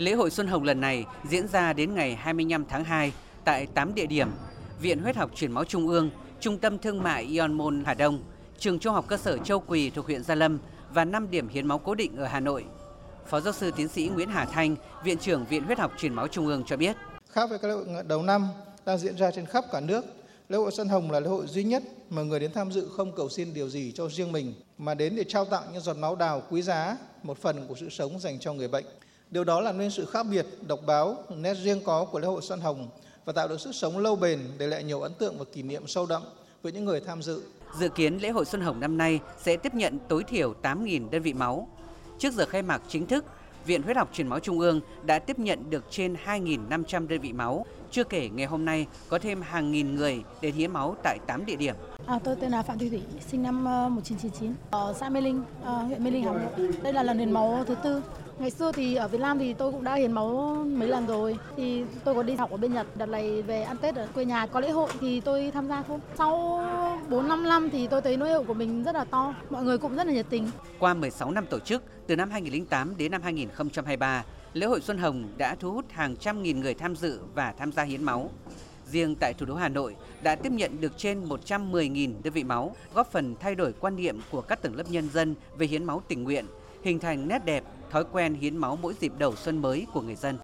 Lễ hội Xuân Hồng lần này diễn ra đến ngày 25 tháng 2 tại 8 địa điểm: Viện Huyết học Truyền máu Trung ương, Trung tâm Thương mại Ion Môn Hà Đông, Trường Trung học cơ sở Châu Quỳ thuộc huyện Gia Lâm và 5 điểm hiến máu cố định ở Hà Nội. Phó giáo sư tiến sĩ Nguyễn Hà Thanh, Viện trưởng Viện Huyết học Truyền máu Trung ương cho biết. Khác với các lễ hội đầu năm đang diễn ra trên khắp cả nước, lễ hội Xuân Hồng là lễ hội duy nhất mà người đến tham dự không cầu xin điều gì cho riêng mình, mà đến để trao tặng những giọt máu đào quý giá, một phần của sự sống dành cho người bệnh. Điều đó làm nên sự khác biệt, độc đáo, nét riêng có của lễ hội Xuân Hồng và tạo được sức sống lâu bền để lại nhiều ấn tượng và kỷ niệm sâu đậm với những người tham dự. Dự kiến lễ hội Xuân Hồng năm nay sẽ tiếp nhận tối thiểu 8.000 đơn vị máu. Trước giờ khai mạc chính thức, Viện Huyết học Truyền máu Trung ương đã tiếp nhận được trên 2.500 đơn vị máu. Chưa kể ngày hôm nay có thêm hàng nghìn người đến hiến máu tại 8 địa điểm. À, tôi tên là Phạm Thị Thủy, sinh năm ờ, 1999, ở xã Mê Linh, ờ, huyện Mê Linh, Hà Nội. Đây là lần hiến máu thứ tư. Ngày xưa thì ở Việt Nam thì tôi cũng đã hiến máu mấy lần rồi. Thì tôi có đi học ở bên Nhật, đợt này về ăn Tết ở quê nhà có lễ hội thì tôi tham gia thôi. Sau 4 5 năm thì tôi thấy nỗi hiệu của mình rất là to, mọi người cũng rất là nhiệt tình. Qua 16 năm tổ chức, từ năm 2008 đến năm 2023, lễ hội Xuân Hồng đã thu hút hàng trăm nghìn người tham dự và tham gia hiến máu. Riêng tại thủ đô Hà Nội đã tiếp nhận được trên 110.000 đơn vị máu, góp phần thay đổi quan niệm của các tầng lớp nhân dân về hiến máu tình nguyện, hình thành nét đẹp, thói quen hiến máu mỗi dịp đầu xuân mới của người dân.